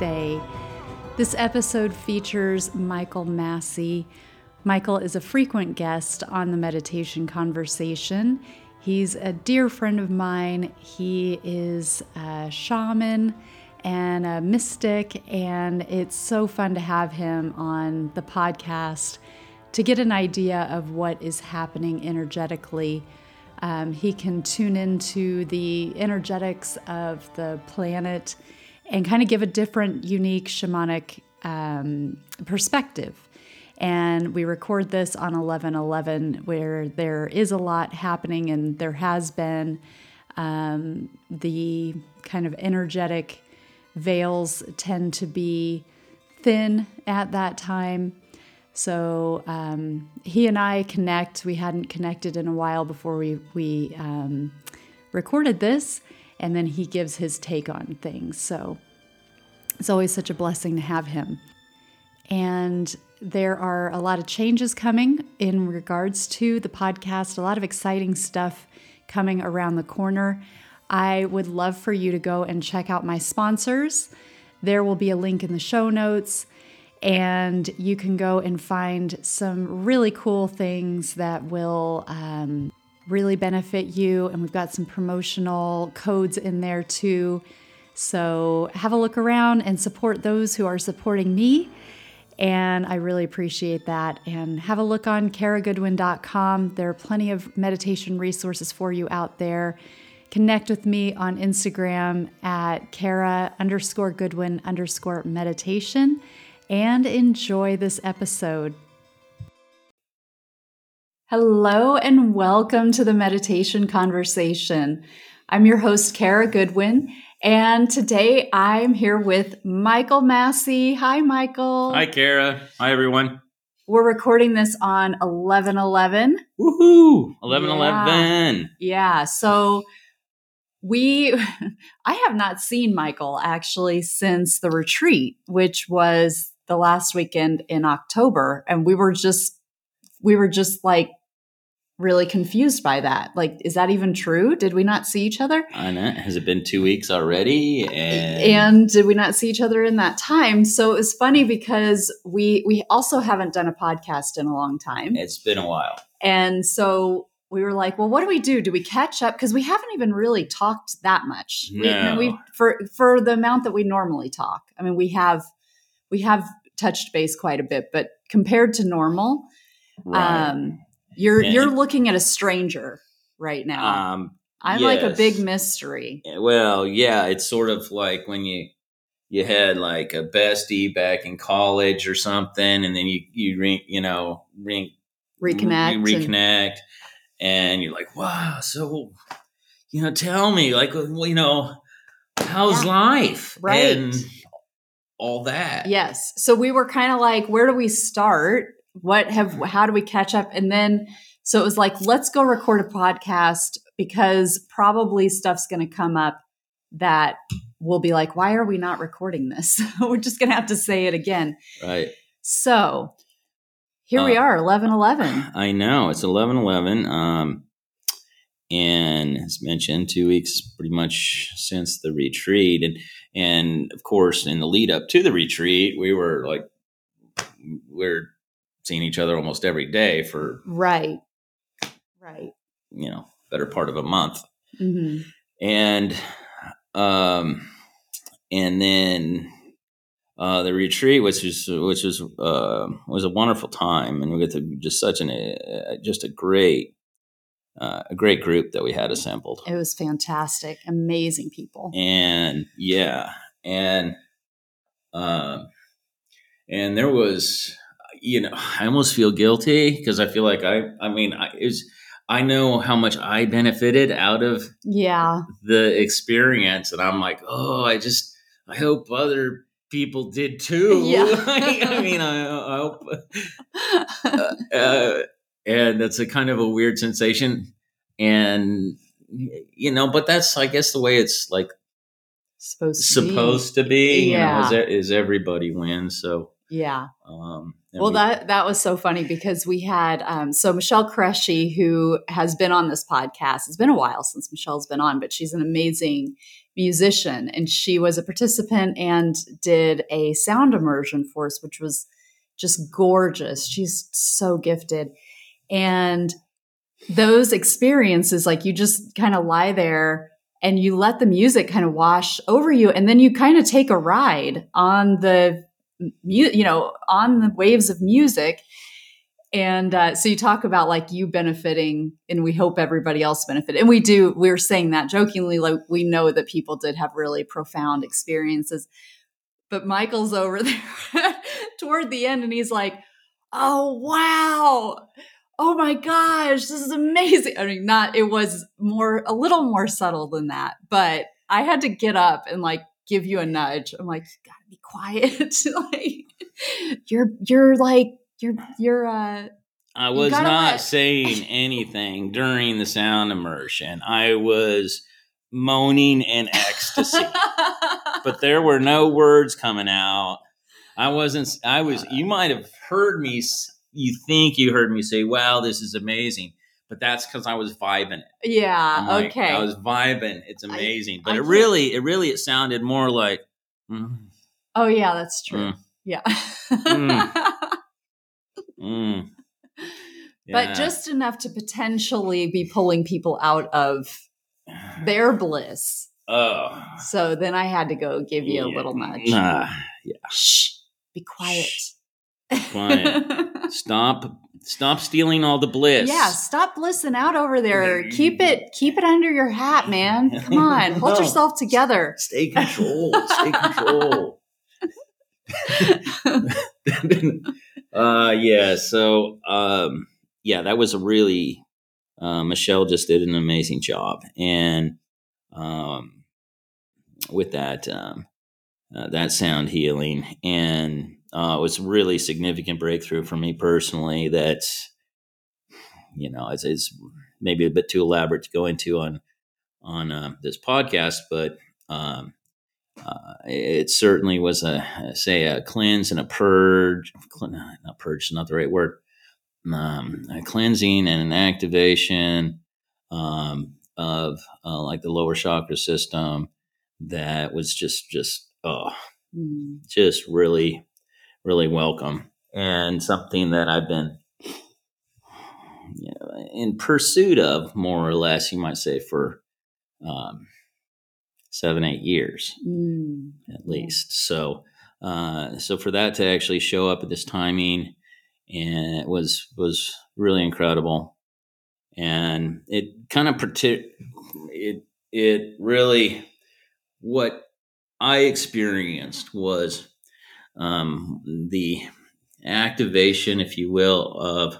today. This episode features Michael Massey. Michael is a frequent guest on the meditation conversation. He's a dear friend of mine. He is a shaman and a mystic, and it's so fun to have him on the podcast to get an idea of what is happening energetically. Um, he can tune into the energetics of the planet and kind of give a different, unique shamanic um, perspective. And we record this on 11 11, where there is a lot happening and there has been. Um, the kind of energetic veils tend to be thin at that time. So um, he and I connect. We hadn't connected in a while before we we um, recorded this, and then he gives his take on things. So it's always such a blessing to have him. And there are a lot of changes coming in regards to the podcast. A lot of exciting stuff coming around the corner. I would love for you to go and check out my sponsors. There will be a link in the show notes and you can go and find some really cool things that will um, really benefit you. And we've got some promotional codes in there too. So have a look around and support those who are supporting me. And I really appreciate that. And have a look on karagoodwin.com. There are plenty of meditation resources for you out there. Connect with me on Instagram at Kara underscore Goodwin underscore meditation and enjoy this episode. Hello, and welcome to the Meditation Conversation. I'm your host, Kara Goodwin, and today I'm here with Michael Massey. Hi, Michael. Hi, Kara. Hi, everyone. We're recording this on 11 11. Woohoo! 11 yeah. 11. Yeah. So we, I have not seen Michael actually since the retreat, which was the last weekend in October. And we were just, we were just like really confused by that. Like, is that even true? Did we not see each other? I know. Has it been two weeks already? And, and did we not see each other in that time? So it was funny because we we also haven't done a podcast in a long time. It's been a while. And so we were like, well, what do we do? Do we catch up? Because we haven't even really talked that much. No. We, we for for the amount that we normally talk. I mean, we have we have touched base quite a bit, but compared to normal, right. um, you're and, you're looking at a stranger right now. Um, I'm yes. like a big mystery. Well, yeah, it's sort of like when you you had like a bestie back in college or something, and then you you re, you know re, reconnect, re, reconnect, and, and, you're like, wow, so you know, tell me, like, you know, how's yeah. life, right? And all that. Yes. So we were kind of like, where do we start? What have, how do we catch up? And then, so it was like, let's go record a podcast because probably stuff's going to come up that will be like, why are we not recording this? we're just going to have to say it again. Right. So here uh, we are, 11 11. I know. It's 11 11. Um, and as mentioned, two weeks pretty much since the retreat. And and of course, in the lead up to the retreat, we were like, we're seeing each other almost every day for right, right, you know, better part of a month, mm-hmm. and um, and then uh, the retreat, which was which was uh, was a wonderful time, and we got to just such an uh, just a great uh, a great group that we had assembled. It was fantastic, amazing people, and yeah, and um, and there was, you know, I almost feel guilty because I feel like I, I mean, I is. I know how much I benefited out of yeah the experience, and I'm like, oh, I just I hope other people did too. Yeah. I mean, I, I hope. Uh, uh, and that's a kind of a weird sensation and you know but that's i guess the way it's like supposed to supposed be. to be yeah. you know, is, is everybody wins so Yeah. Um, Well, we- that that was so funny because we had um, so Michelle Qureshi, who has been on this podcast. It's been a while since Michelle's been on, but she's an amazing musician, and she was a participant and did a sound immersion for us, which was just gorgeous. She's so gifted, and those experiences, like you just kind of lie there and you let the music kind of wash over you, and then you kind of take a ride on the you know on the waves of music. And uh, so you talk about like you benefiting and we hope everybody else benefit. And we do we're saying that jokingly like we know that people did have really profound experiences. But michael's over there toward the end and he's like oh wow. Oh my gosh this is amazing. I mean not it was more a little more subtle than that but i had to get up and like give you a nudge i'm like you gotta be quiet like you're you're like you're you're uh I was not let- saying anything during the sound immersion. I was moaning in ecstasy, but there were no words coming out. I wasn't. I was. You might have heard me. You think you heard me say, "Wow, this is amazing," but that's because I was vibing it. yeah like, okay I was vibing. It's amazing, but I it really, it really, it sounded more like. mm, oh yeah that's true Mm. yeah mm. but Yeah. just enough to potentially be pulling people out of their bliss oh, so then i had to go give you a little nudge Nah, shh be quiet Quiet. stop, stop stealing all the bliss. Yeah, stop blissing out over there. Keep it keep it under your hat, man. Come on. Hold yourself together. Stay control. Stay control. uh yeah, so um yeah, that was a really uh, Michelle just did an amazing job. And um with that um uh, that sound healing and uh, it was a really significant breakthrough for me personally that you know it's, it's maybe a bit too elaborate to go into on on uh, this podcast but um, uh, it certainly was a say a cleanse and a purge not purge is not the right word um, a cleansing and an activation um, of uh, like the lower chakra system that was just just oh Mm. just really, really welcome and something that I've been you know, in pursuit of, more or less, you might say, for um, seven, eight years Mm. at least. So, uh, so for that to actually show up at this timing, and it was was really incredible, and it kind of partic- it it really what I experienced was um, the activation, if you will, of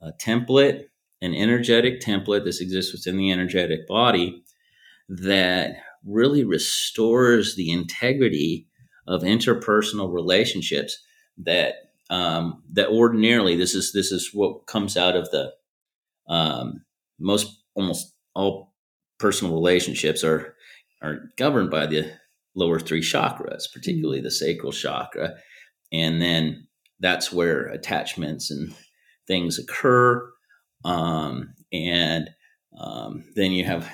a template, an energetic template. This exists within the energetic body that really restores the integrity of interpersonal relationships that um, that ordinarily this is this is what comes out of the um, most almost all personal relationships are are governed by the lower three chakras, particularly the sacral chakra, and then that's where attachments and things occur, um, and um, then you have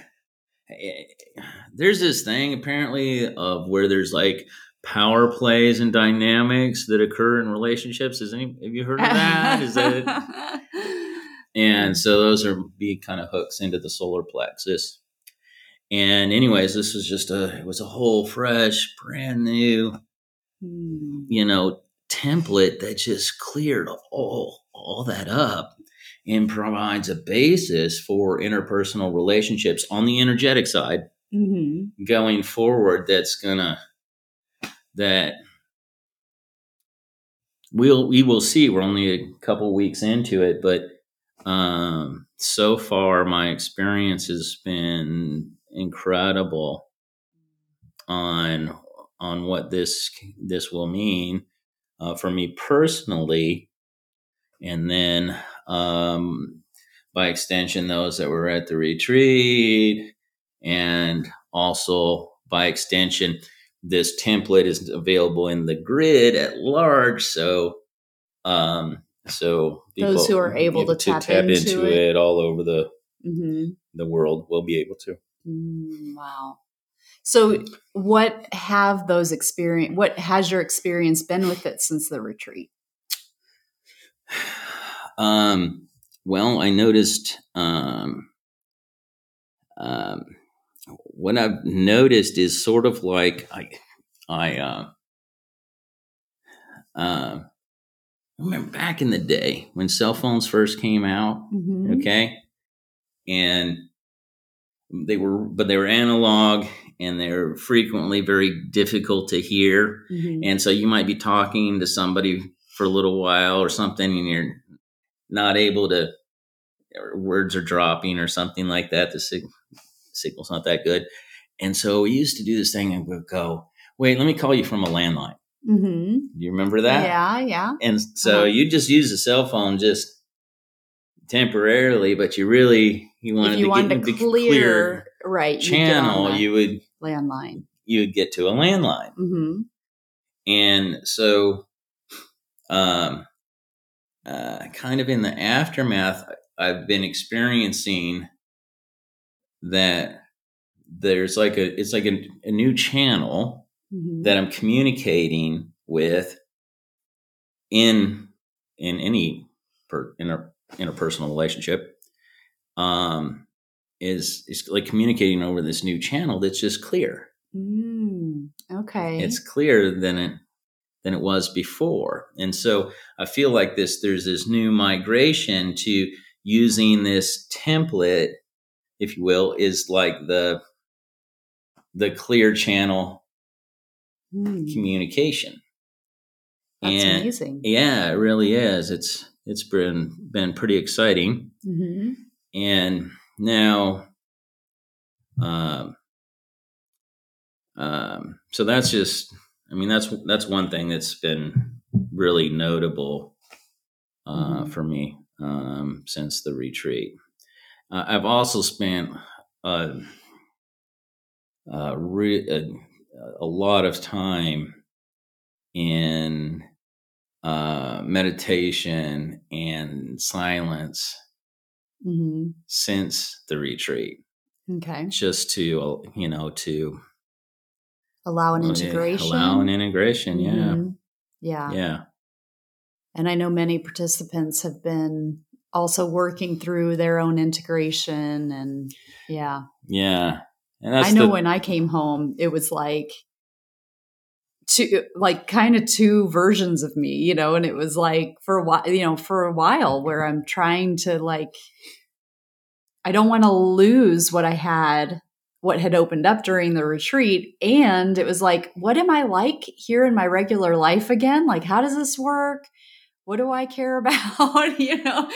there's this thing apparently of where there's like power plays and dynamics that occur in relationships. Is any have you heard of that? Is that and so those are be kind of hooks into the solar plexus. And anyways, this was just a it was a whole fresh, brand new, Mm. you know, template that just cleared all all that up and provides a basis for interpersonal relationships on the energetic side Mhm. going forward that's gonna that we'll we will see we're only a couple weeks into it but um so far my experience has been incredible on on what this this will mean uh, for me personally and then um by extension those that were at the retreat and also by extension this template is available in the grid at large. So, um, so Those who are able to tap into it. it all over the hmm the world will be able to. Mm, wow. So, what have those experience? What has your experience been with it since the retreat? Um, well, I noticed um, um, what I've noticed is sort of like I, I uh, uh, remember back in the day when cell phones first came out. Mhm. Okay, and they were, but they were analog and they're frequently very difficult to hear. Mhm. And so you might be talking to somebody for a little while or something, and you're not able to, or words are dropping or something like that. The sig- signal's not that good. And so we used to do this thing and we'd go, wait, let me call you from a landline. Mhm. Do you remember that? Yeah, yeah. And so Uh-huh. you just use a cell phone just temporarily, but you really, you wanted If you to wanted get to the clear, right, you get on channel, you would, landline. you would get to a landline. hmm And so, um, uh, kind of in the aftermath, I've been experiencing that there's like a, it's like a, a new channel hmm that I'm communicating with in, in any per, inter, interpersonal relationship, um, is, is like communicating over this new channel that's just clear. Mm, okay. it's clearer than it than it was before and so i feel like this there's this new migration to using this template if you will is like the the clear channel Mm, communication that's and amazing. yeah it really is it's it's been been pretty exciting hmm and now um um so that's just i mean that's that's one thing that's been really notable uh Mhm. for me um since the retreat uh, i've also spent uh, uh, re- a, a lot of time in uh, meditation and silence hmm since the retreat Okay. just to you know to Allow an integration. allow an integration yeah Mhm. Yeah. yeah And I know many participants have been also working through their own integration and yeah. yeah I know the, when I came home, it was like two, like kind of two versions of me, you know, and it was like for a while, you know, for a while where I'm trying to like, I don't want to lose what I had, what had opened up during the retreat. And it was like, what am I like here in my regular life again? Like, how does this work? What do I care about? you know,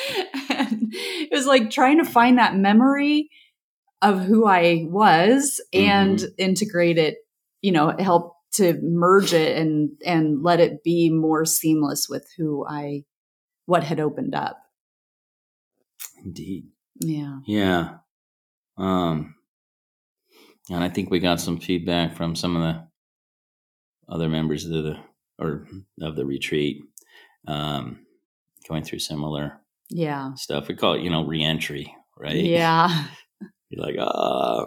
and it was like trying to find that memory of who I was and mm-hmm. integrate it, you know, help to merge it and and let it be more seamless with who I what had opened up. indeed Yeah. yeah um and i think we got some feedback from some of the other members of the or of the retreat um going through similar Yeah. stuff we call it you know reentry right Yeah. you're like ah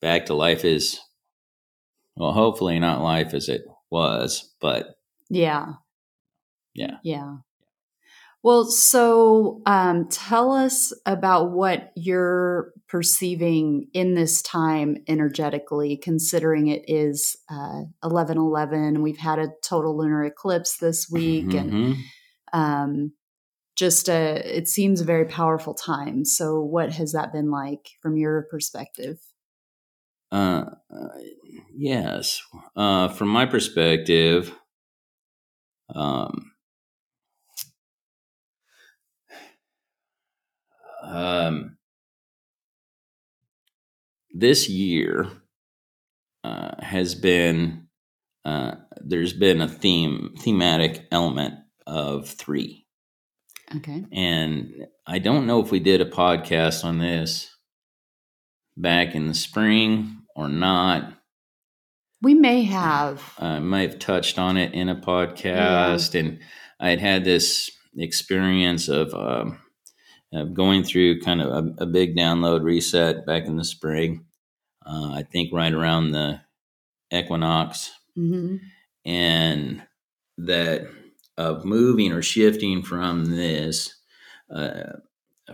back to life is well hopefully not life as it was but Yeah. Yeah. Yeah. Well, so um, tell us about what you're perceiving in this time energetically, considering it is uh, 11 11. We've had a total lunar eclipse this week, and Mhm. um, just a, it seems a very powerful time. So, what has that been like from your perspective? Uh, uh, yes. Uh, from my perspective, um, um, this year uh, has been uh, there's been a theme thematic element of three, Okay. and I don't know if we did a podcast on this back in the spring or not. We may have. I might have touched on it in a podcast, yeah. and I had had this experience of, um, of going through kind of a, a, big download reset back in the spring. Uh, I think right around the equinox, mm-hmm. and that of moving or shifting from this, uh,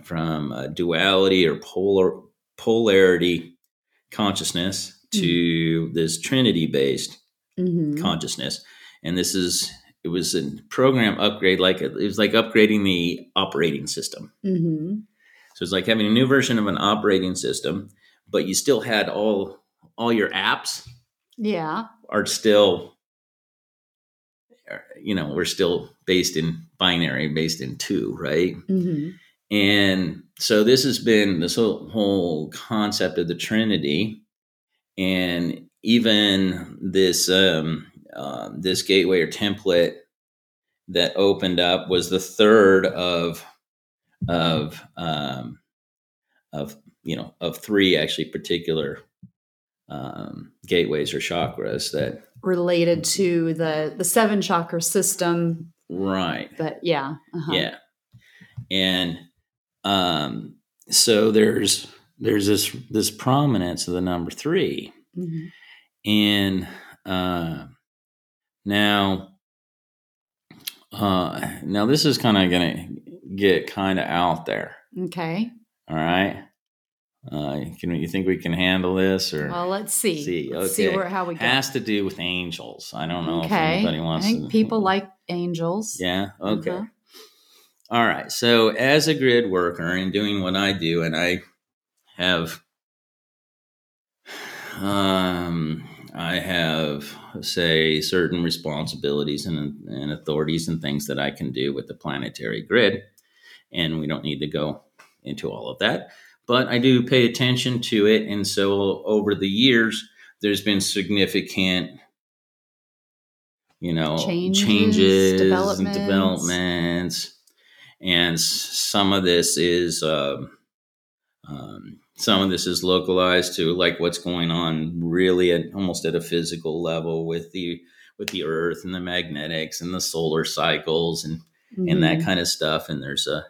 from duality or polar polarity consciousness to mm-hmm. this Trinity based mm-hmm. consciousness. And this is, it was a program upgrade, like it was like upgrading the operating system. Mm-hmm. So it's like having a new version of an operating system, but you still had all all your apps. Yeah, are still, you know, we're still based in binary, based in two, right? And so this has been this whole, whole concept of the Trinity and even this um, uh, this gateway or template that opened up was the third of of um, of you know of three actually particular um, gateways or chakras that related to the the seven chakra system. Right. But yeah uh-huh. yeah. And um so there's there's this this prominence of the number 3 mm-hmm. and uh, now uh, now this is kind of gonna get kind of out there. Okay. All right. Uh, can you think we can handle this or? Well, let's see. See, okay. see where how we go. Has to do with angels. I don't know okay. if anybody wants. I think to, people like angels. Yeah. Okay. Uh-huh. All right. So, as a grid worker and doing what I do, and I have, um, I have, say, certain responsibilities and, and authorities and things that I can do with the planetary grid, and we don't need to go into all of that. But I do pay attention to it, and so over the years, there's been significant you know changes, changes developments. and developments and some of this is uh, um, some of this is localized to like what's going on really at almost at a physical level with the with the earth and the magnetics and the solar cycles and mm-hmm. and that mm-hmm. kind of stuff and there's a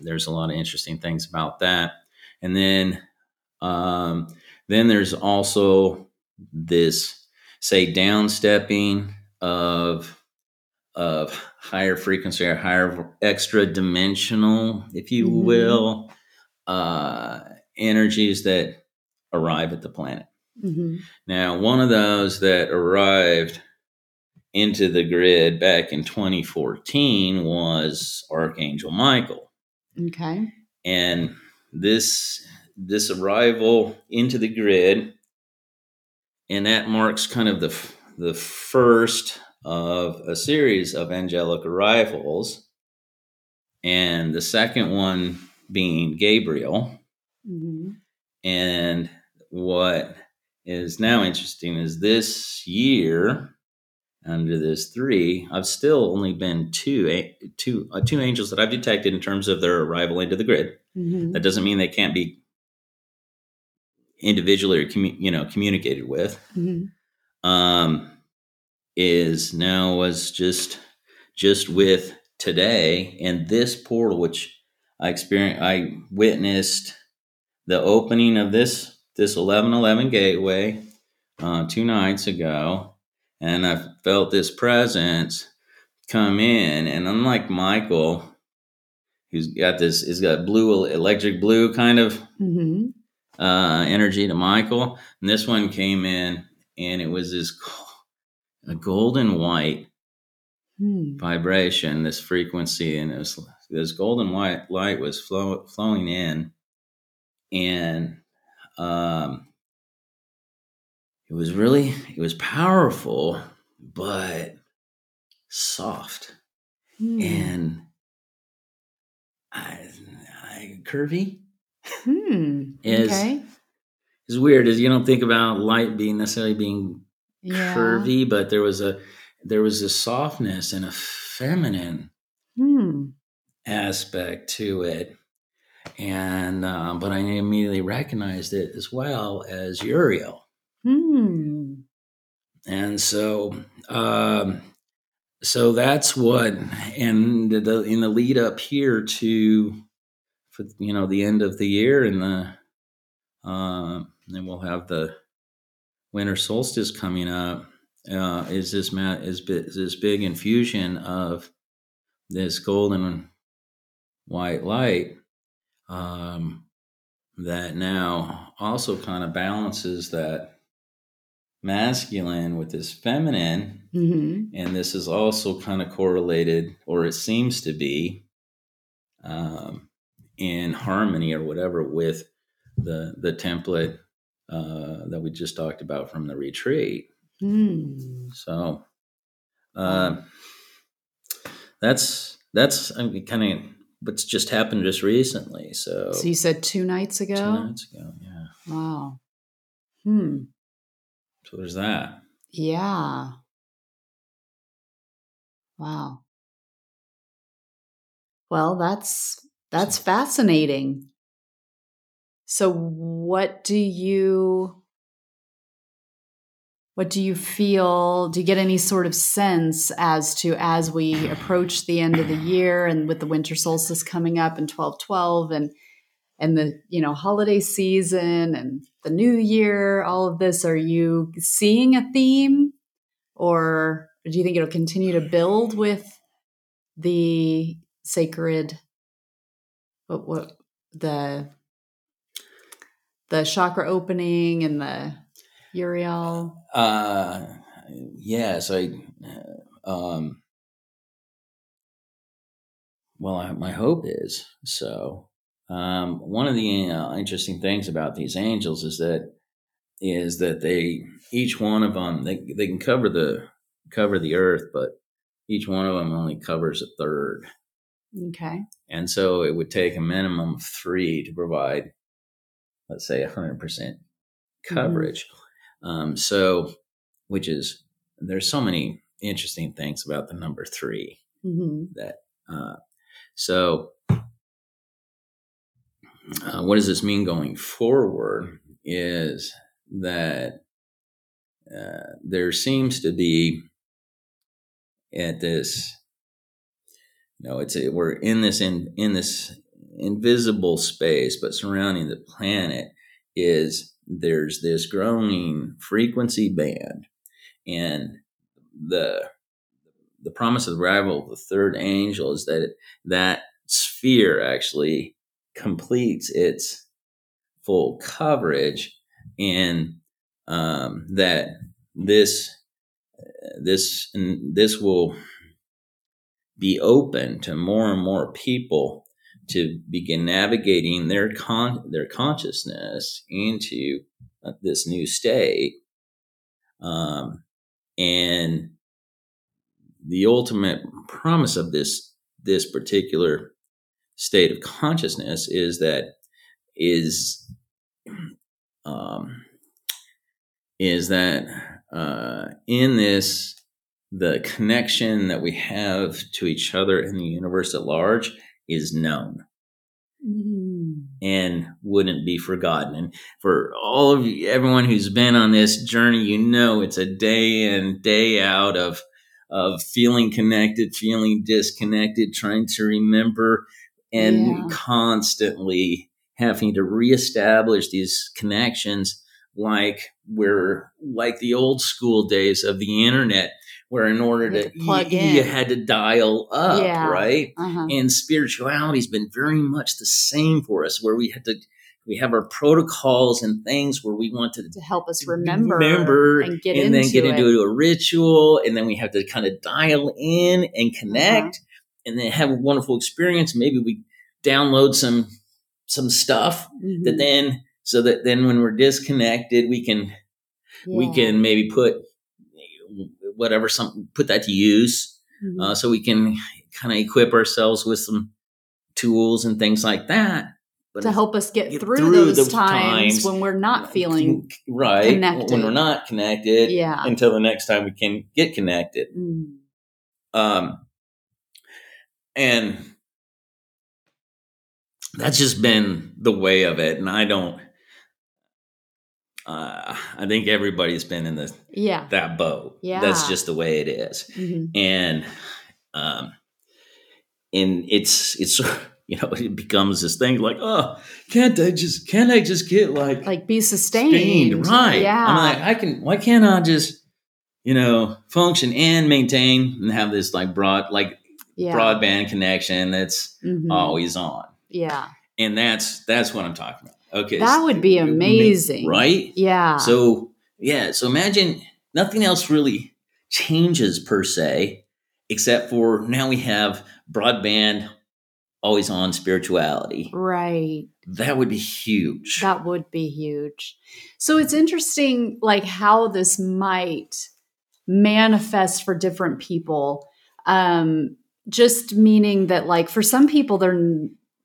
there's a lot of interesting things about that and then um, then there's also this say downstepping of of higher frequency or higher extra dimensional, if you mm-hmm. will, uh, energies that arrive at the planet. Mm-hmm. Now, one of those that arrived into the grid back in 2014 was Archangel Michael. Okay. And this this arrival into the grid and that marks kind of the the first of a series of angelic arrivals, and the second one being Gabriel. Mm-hmm. And what is now interesting is this year, under this three, I've still only been two, two, uh, two angels that I've detected in terms of their arrival into the grid. Mm-hmm. That doesn't mean they can't be individually or commu- you know communicated with. Mm-hmm. Um, is now was just just with today and this portal which I experienced I witnessed the opening of this this 1111 gateway uh, two nights ago and I felt this presence come in and unlike Michael who's got this he's got blue electric blue kind of mm-hmm. uh, energy to Michael and this one came in and it was this a golden white hmm. vibration, this frequency, and it was this golden white light was flow, flowing in, and um, it was really it was powerful, but soft hmm. and I, I, curvy. Hmm. Is, okay. Is weird as you don't think about light being necessarily being yeah. curvy, but there was a there was a softness and a feminine hmm. aspect to it. And uh, but I immediately recognized it as well as Uriel. Hmm. and so um, so that's what and the, in the lead up here to for you know the end of the year and the uh, then we'll have the winter solstice coming up uh, is this is, is this big infusion of this golden white light um, that now also kind of balances that masculine with this feminine. Mm-hmm. And this is also kind of correlated, or it seems to be, um, in harmony or whatever with the the template uh, that we just talked about from the retreat. Mm. So uh, that's that's I mean, kind of what's just happened just recently. So, so you said two nights ago. Two nights ago, yeah. Wow. Hmm. So there's that. Yeah. Wow. Well, that's that's fascinating. So what do you what do you feel? Do you get any sort of sense as to as we approach the end of the year and with the winter solstice coming up in 1212 and and the you know holiday season and the new year, all of this, are you seeing a theme or do you think it'll continue to build with the sacred what what the the chakra opening and the Uriel? Uh, yes, I. Um, well, I, my hope is so. Um, one of the uh, interesting things about these angels is that is that they each one of them they they can cover the cover the earth, but each one of them only covers a third. Okay. And so it would take a minimum of three to provide, let's say, hundred percent mm-hmm. coverage. Mm-hmm. Um, so, which is there's so many interesting things about the number 3 mm-hmm. that. Uh, so, uh, what does this mean going forward? Is that uh, there seems to be at this you know it's a, we're in this in in this invisible space but surrounding the planet is there's this growing frequency band. And the the promise of the arrival of the third angel is that it, that sphere actually completes its full coverage and um, that this this this will be open to more and more people to begin navigating their con their consciousness into uh, this new state. Um, and the ultimate promise of this this particular state of consciousness is that is um, is that uh, in this the connection that we have to each other in the universe at large is known mm. and wouldn't be forgotten. And for all of you, everyone who's been on this journey, you know it's a day in, day out of of feeling connected, feeling disconnected, trying to remember, and yeah. constantly having to reestablish these connections like we're like the old school days of the internet where in order to, to plug you, in, you had to dial up, yeah. right? Uh-huh. And spirituality has been very much the same for us, where we had to we have our protocols and things where we want to, to help us remember, remember and, get and then get it. into a ritual, and then we have to kind of dial in and connect, uh-huh. and then have a wonderful experience. Maybe we download some some stuff mm-hmm. that then so that then when we're disconnected, we can yeah. we can maybe put whatever, some put that to use, mm-hmm. uh, so we can kind of equip ourselves with some tools and things like that. But to help us get, get through, through, those, those times, times, when we're not feeling right, connected. when we're not connected, yeah. until the next time we can get connected. Mm. Um, and that's just been the way of it, and I don't. Uh, I think everybody's been in the yeah that boat. Yeah. that's just the way it is. Mhm. and um, and it's it's you know it becomes this thing like oh can't I just can't I just get like like be sustained, sustained right yeah I'm like I can why can't I just you know function and maintain and have this like broad like yeah broadband connection that's Mhm. always on yeah and that's that's what I'm talking about okay That would be amazing. right yeah so yeah, so imagine nothing else really changes per se, except for now we have broadband, always on spirituality. right That would be huge. That would be huge. So it's interesting, like how this might manifest for different people. Um, just meaning that, like, for some people, they're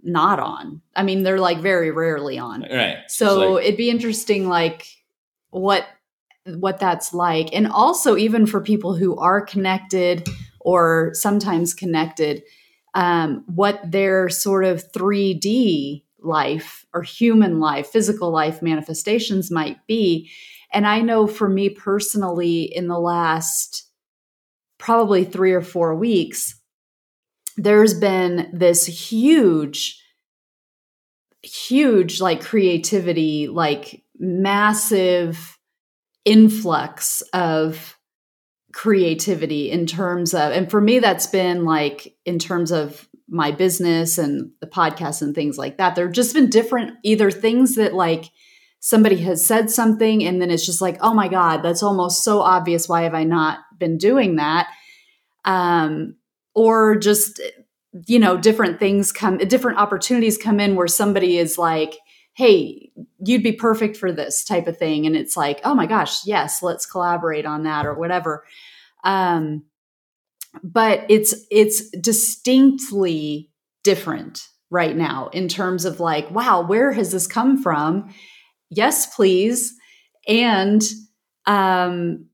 not on. I mean, they're like very rarely on. right. So like- it'd be interesting, like, what what that's like, and also even for people who are connected or sometimes connected, um, what their sort of three D life or human life, physical life manifestations might be. And I know for me personally, in the last probably three or four weeks, there's been this huge huge like creativity like massive influx of creativity in terms of and for me that's been like in terms of my business and the podcast and things like that. There've just been different either things that like somebody has said something and then it's just like oh my god that's almost so obvious. Why have i not been doing that? Um or just you know different things come different opportunities come in where somebody is like hey you'd be perfect for this type of thing. And it's like oh my gosh yes let's collaborate on that or whatever. Um but it's it's distinctly different right now in terms of like wow where has this come from? Yes please. And um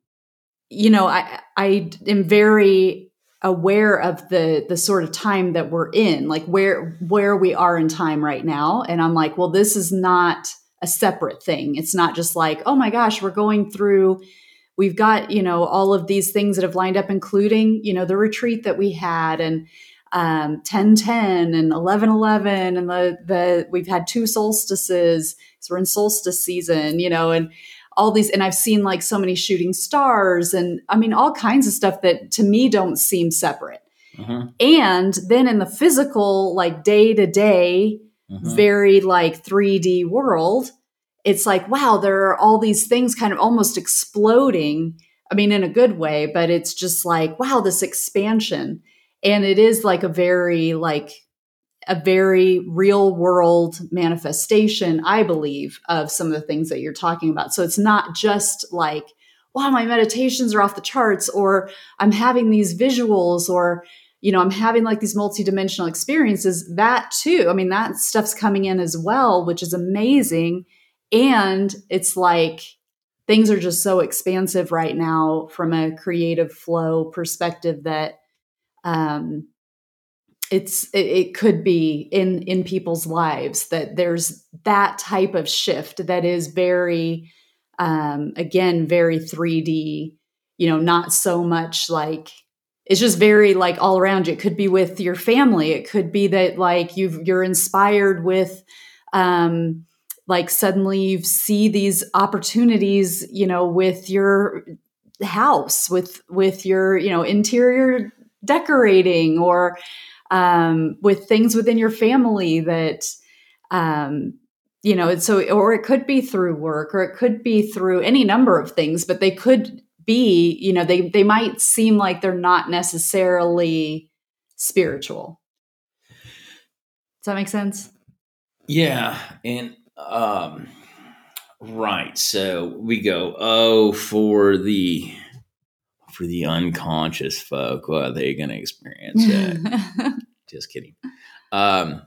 you know i i am very aware of the the sort of time that we're in like where where we are in time right now. And i'm like well this is not a separate thing. It's not just like oh my gosh we're going through we've got you know all of these things that have lined up including you know the retreat that we had and um 1010 and 1111 and the the we've had two solstices. So we're in solstice season you know and all these and i've seen like so many shooting stars and i mean all kinds of stuff that to me don't seem separate. Mhm, and then in the physical like day to day very like 3d world it's like wow there are all these things kind of almost exploding. I mean in a good way but it's just like wow this expansion. And it is like a very like a very real world manifestation i believe of some of the things that you're talking about. So it's not just like wow my meditations are off the charts or i'm having these visuals or you know i'm having like these multidimensional experiences. That too i mean that stuff's coming in as well which is amazing. And it's like things are just so expansive right now from a creative flow perspective that um it's it, could be in in people's lives that there's that type of shift that is very um again very 3d you know not so much like it's just very like all around. You it could be with your family. It could be that like you've you're inspired with um like suddenly you see these opportunities you know with your house with with your you know interior decorating or um, with things within your family that um, you know so or it could be through work or it could be through any number of things but they could be you know they they might seem like they're not necessarily spiritual does that make sense Yeah, and um, right. So we go. Oh, for the for the unconscious folk, what are they going to experience it? Just kidding. Um,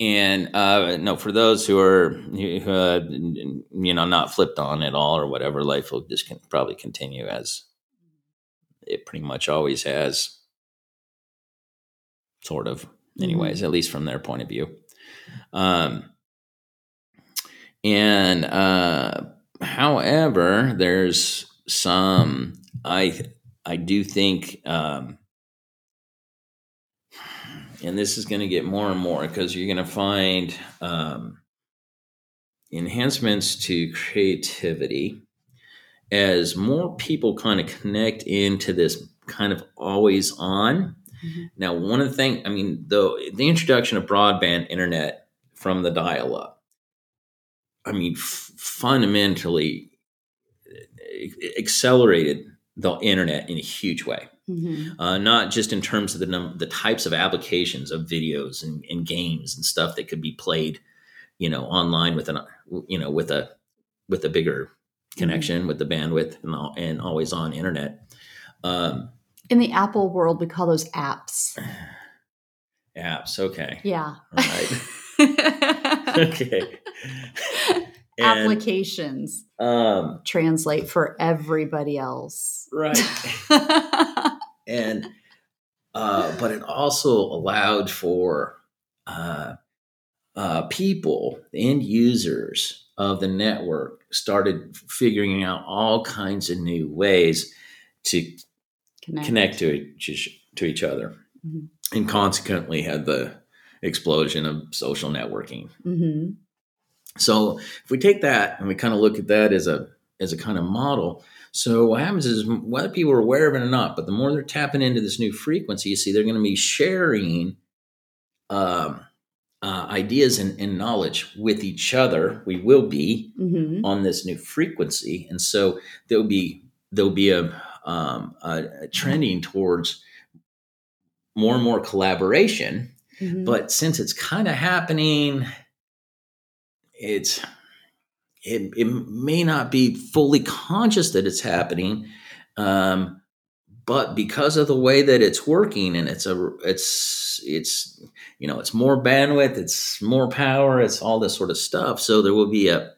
and uh, no, for those who are who, uh, you know not flipped on at all or whatever, life will just can probably continue as it pretty much always has. Sort of, anyways, at least from their point of view. Um, and uh, however, there's some I I do think, um, and this is going to get more and more because you're going to find um, enhancements to creativity as more people kind of connect into this kind of always on. Mm-hmm. Now, one of the things, I mean, though the introduction of broadband internet from the dial up, I mean, f- fundamentally accelerated the internet in a huge way. Mm-hmm. Uh, not just in terms of the num- the types of applications of videos and, and, games and stuff that could be played, you know, online with an you know with a with a bigger mm-hmm. connection mm-hmm. with the bandwidth and, all, and always on internet. Um, in the Apple world, we call those apps. Apps, okay. Yeah. All right. okay. And, applications um, translate for everybody else. Right. and uh, but it also allowed for uh, uh, people, end users of the network, started figuring out all kinds of new ways to connect, connect to each to each other, mm-hmm. and consequently had the explosion of social networking. Mm-hmm. So if we take that and we kind of look at that as a as a kind of model, so what happens is whether people are aware of it or not, but the more they're tapping into this new frequency, you see they're going to be sharing um, uh, ideas and, and, knowledge with each other. We will be mm-hmm. on this new frequency, and so there'll be there'll be a, um, a, a trending towards more and more collaboration. Mm-hmm. But since it's kind of happening it's it, it may not be fully conscious that it's happening um, but because of the way that it's working and it's a it's it's you know it's more bandwidth it's more power it's all this sort of stuff. So there will be a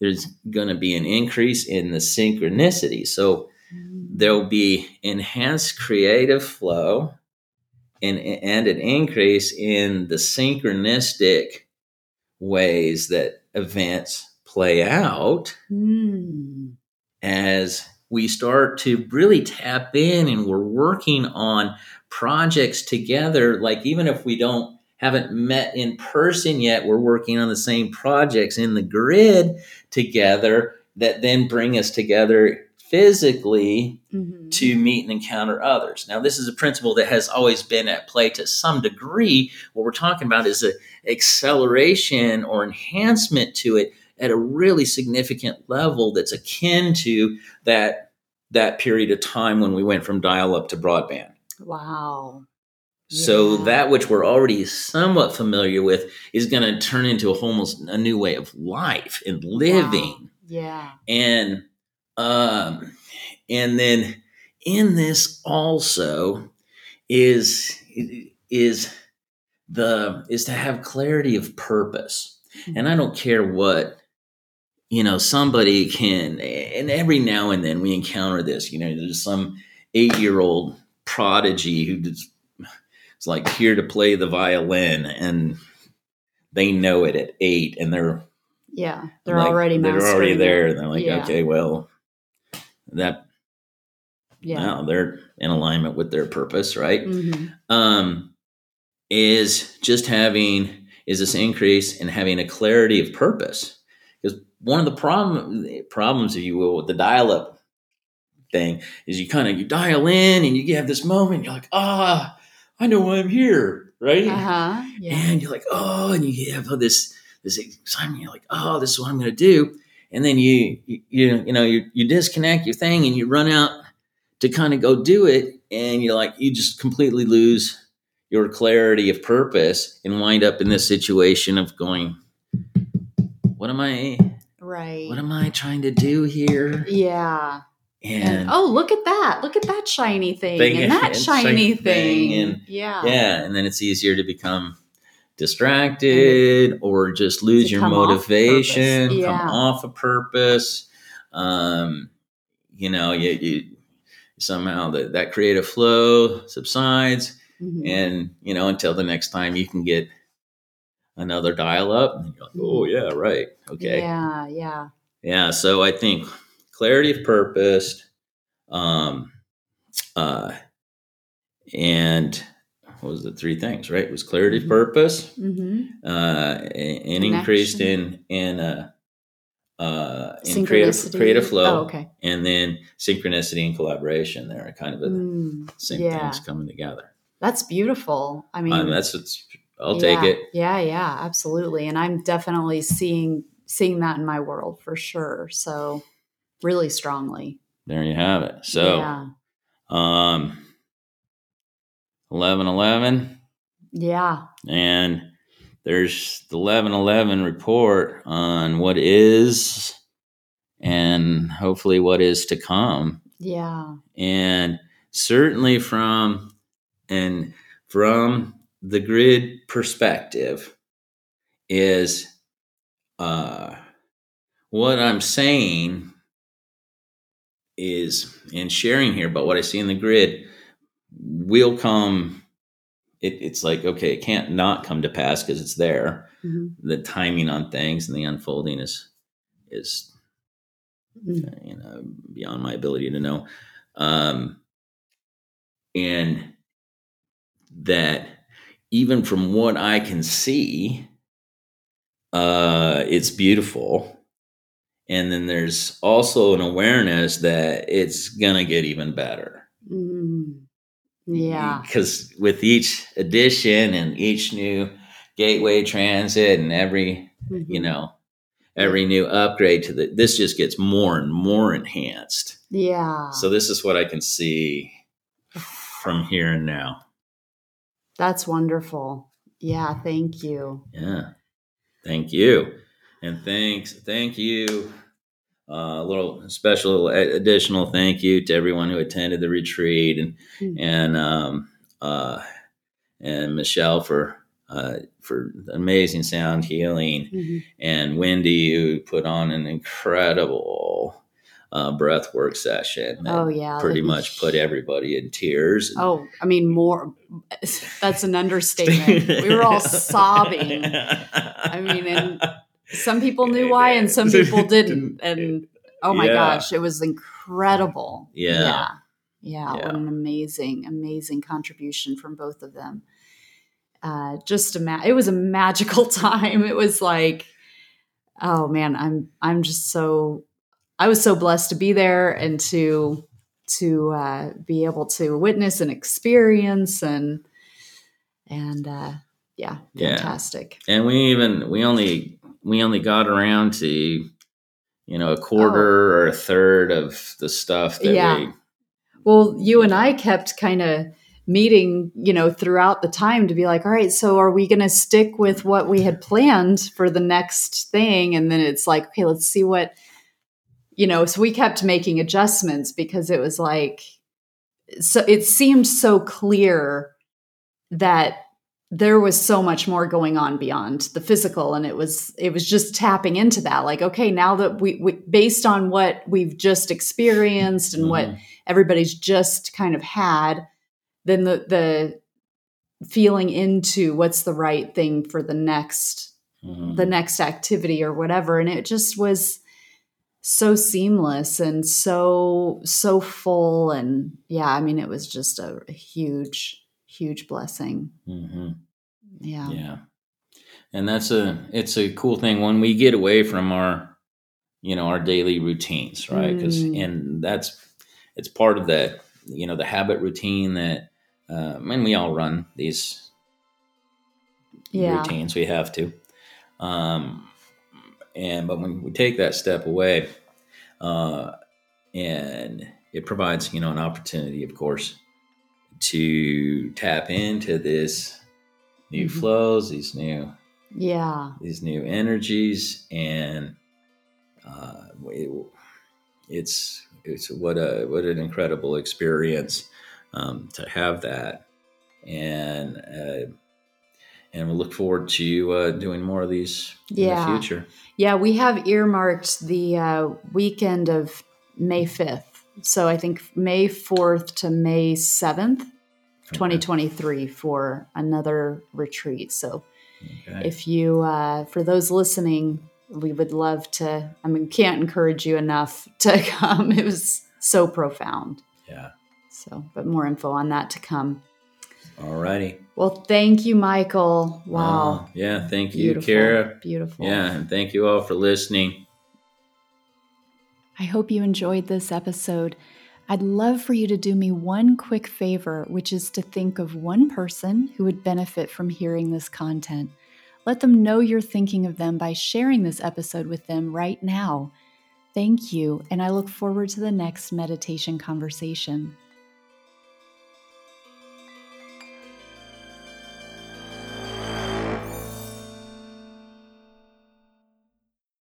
there's going to be an increase in the synchronicity. So there'll be enhanced creative flow and and an increase in the synchronistic ways that events play out mm. as we start to really tap in and we're working on projects together like even if we don't haven't met in person yet we're working on the same projects in the grid together that then bring us together physically mm-hmm. to meet and encounter others. Now, this is a principle that has always been at play to some degree. What we're talking about is an acceleration or enhancement to it at a really significant level that's akin to that that period of time when we went from dial up to broadband. Wow. So yeah. that which we're already somewhat familiar with is going to turn into a almost a new way of life and living. Wow. Yeah. And um, and then in this also is is the is to have clarity of purpose. And I don't care what you know somebody can and every now and then we encounter this you know there's some eight year old prodigy who is like here to play the violin and they know it at eight and they're yeah they're like, already they're already there. And they're like yeah. okay well that yeah. now they're in alignment with their purpose right? Mm-hmm. um is just having is this increase in having a clarity of purpose one of the problem problems if you will with the dial-up thing is you kind of you dial in and you have this moment you're like ah i know why i'm here right uh-huh. yeah. and you're like oh and you have this this excitement you're like oh this is what i'm going to do and then you you you know you you disconnect your thing and you run out to kind of go do it and you're like you just completely lose your clarity of purpose and wind up in this situation of going what am i right what am i trying to do here yeah and, and oh look at that look at that shiny thing, thing and that and shiny, thing, thing and, yeah yeah and then it's easier to become distracted or just lose your motivation, yeah. come off a purpose. Um, you know, you, you somehow that, that creative flow subsides. Mm-hmm. And, you know, until the next time you can get another dial up. Like, oh, yeah, right. Okay. Yeah, yeah. yeah. So I think clarity of purpose, um, uh, and what was the three things? Right, it was clarity of Mhm. purpose, Mm-hmm. uh, and increased in in uh, uh, in creative creative flow, Oh, okay. and then synchronicity and collaboration. There are kind of the Mm, same yeah. things coming together. that's beautiful. I mean, Um, that's what's, I'll take it. Yeah, yeah, absolutely. And I'm definitely seeing seeing that in my world for sure. So really strongly. There you have it. So, yeah. um, eleven eleven, Yeah. and there's the eleven eleven report on what is, and hopefully what is to come. Yeah. and certainly from and from the grid perspective is uh what i'm saying is in sharing here but what i see in the grid will come it, it's like okay it can't not come to pass because it's there Mhm. the timing on things and the unfolding is is Mm. you know beyond my ability to know um and that even from what i can see uh it's beautiful and then there's also an awareness that it's gonna get even better Mm. Yeah. because with each addition and each new gateway transit and every you Mhm. know every new upgrade to the this just gets more and more enhanced Yeah. so this is what i can see from here and now That's wonderful. Yeah. Thank you. yeah thank you and thanks thank you uh, a little special additional thank you to everyone who attended the retreat and Mm. and um, uh, and michelle for uh, for amazing sound healing Mhm. and Wendy, who put on an incredible uh, breath work session. Oh, yeah. pretty much put everybody in tears. Oh, I mean, more. That's an understatement. we were all sobbing. I mean, and some people knew why and some people didn't. And oh my Yeah. gosh, it was incredible. Yeah. Yeah. Yeah. Yeah. What an amazing, amazing contribution from both of them. Uh, just a ma- it was a magical time. It was like, oh man, I'm I'm just so I was so blessed to be there and to to uh, be able to witness and experience and and uh, yeah, Yeah. fantastic. and we even we only we only got around to you know a quarter or a third of the stuff that Oh. Yeah. we Well, you and I kept kind of meeting, you know, throughout the time to be like, all right, so are we going to stick with what we had planned for the next thing? And then it's like, okay, let's see what, you know, so we kept making adjustments because it was like, so it seemed so clear that there was so much more going on beyond the physical and it was it was just tapping into that like okay now that we, we based on what we've just experienced and what Mhm. everybody's just kind of had then the the feeling into what's the right thing for the next Mhm. the next activity or whatever and it just was so seamless and so so full. And yeah i mean it was just a, a huge huge blessing. Mhm. yeah. Yeah. And that's a it's a cool thing when we get away from our you know our daily routines right? Because Mm. and that's it's part of that you know the habit routine that um, and we all run these yeah. routines we have to. Um and but when we take that step away uh and it provides you know an opportunity of course to tap into this new Mhm. flows these new yeah these new energies and uh, it, it's it's what a what an incredible experience um, to have that and uh, and we look forward to uh, doing more of these Yeah. in the future. Yeah, we have earmarked the uh, weekend of May 5th. So I think May 4th to May 7th, 2023 for another retreat. So Okay. if you, uh, for those listening, we would love to. I mean, can't encourage you enough to come. It was so profound. Yeah. So, but more info on that to come. All righty. Well, thank you, Michael. Wow. Uh, yeah. Thank you, Beautiful. Kara. Beautiful. Yeah. And thank you all for listening. I hope you enjoyed this episode. I'd love for you to do me one quick favor, which is to think of one person who would benefit from hearing this content. Let them know you're thinking of them by sharing this episode with them right now. Thank you, and I look forward to the next meditation conversation.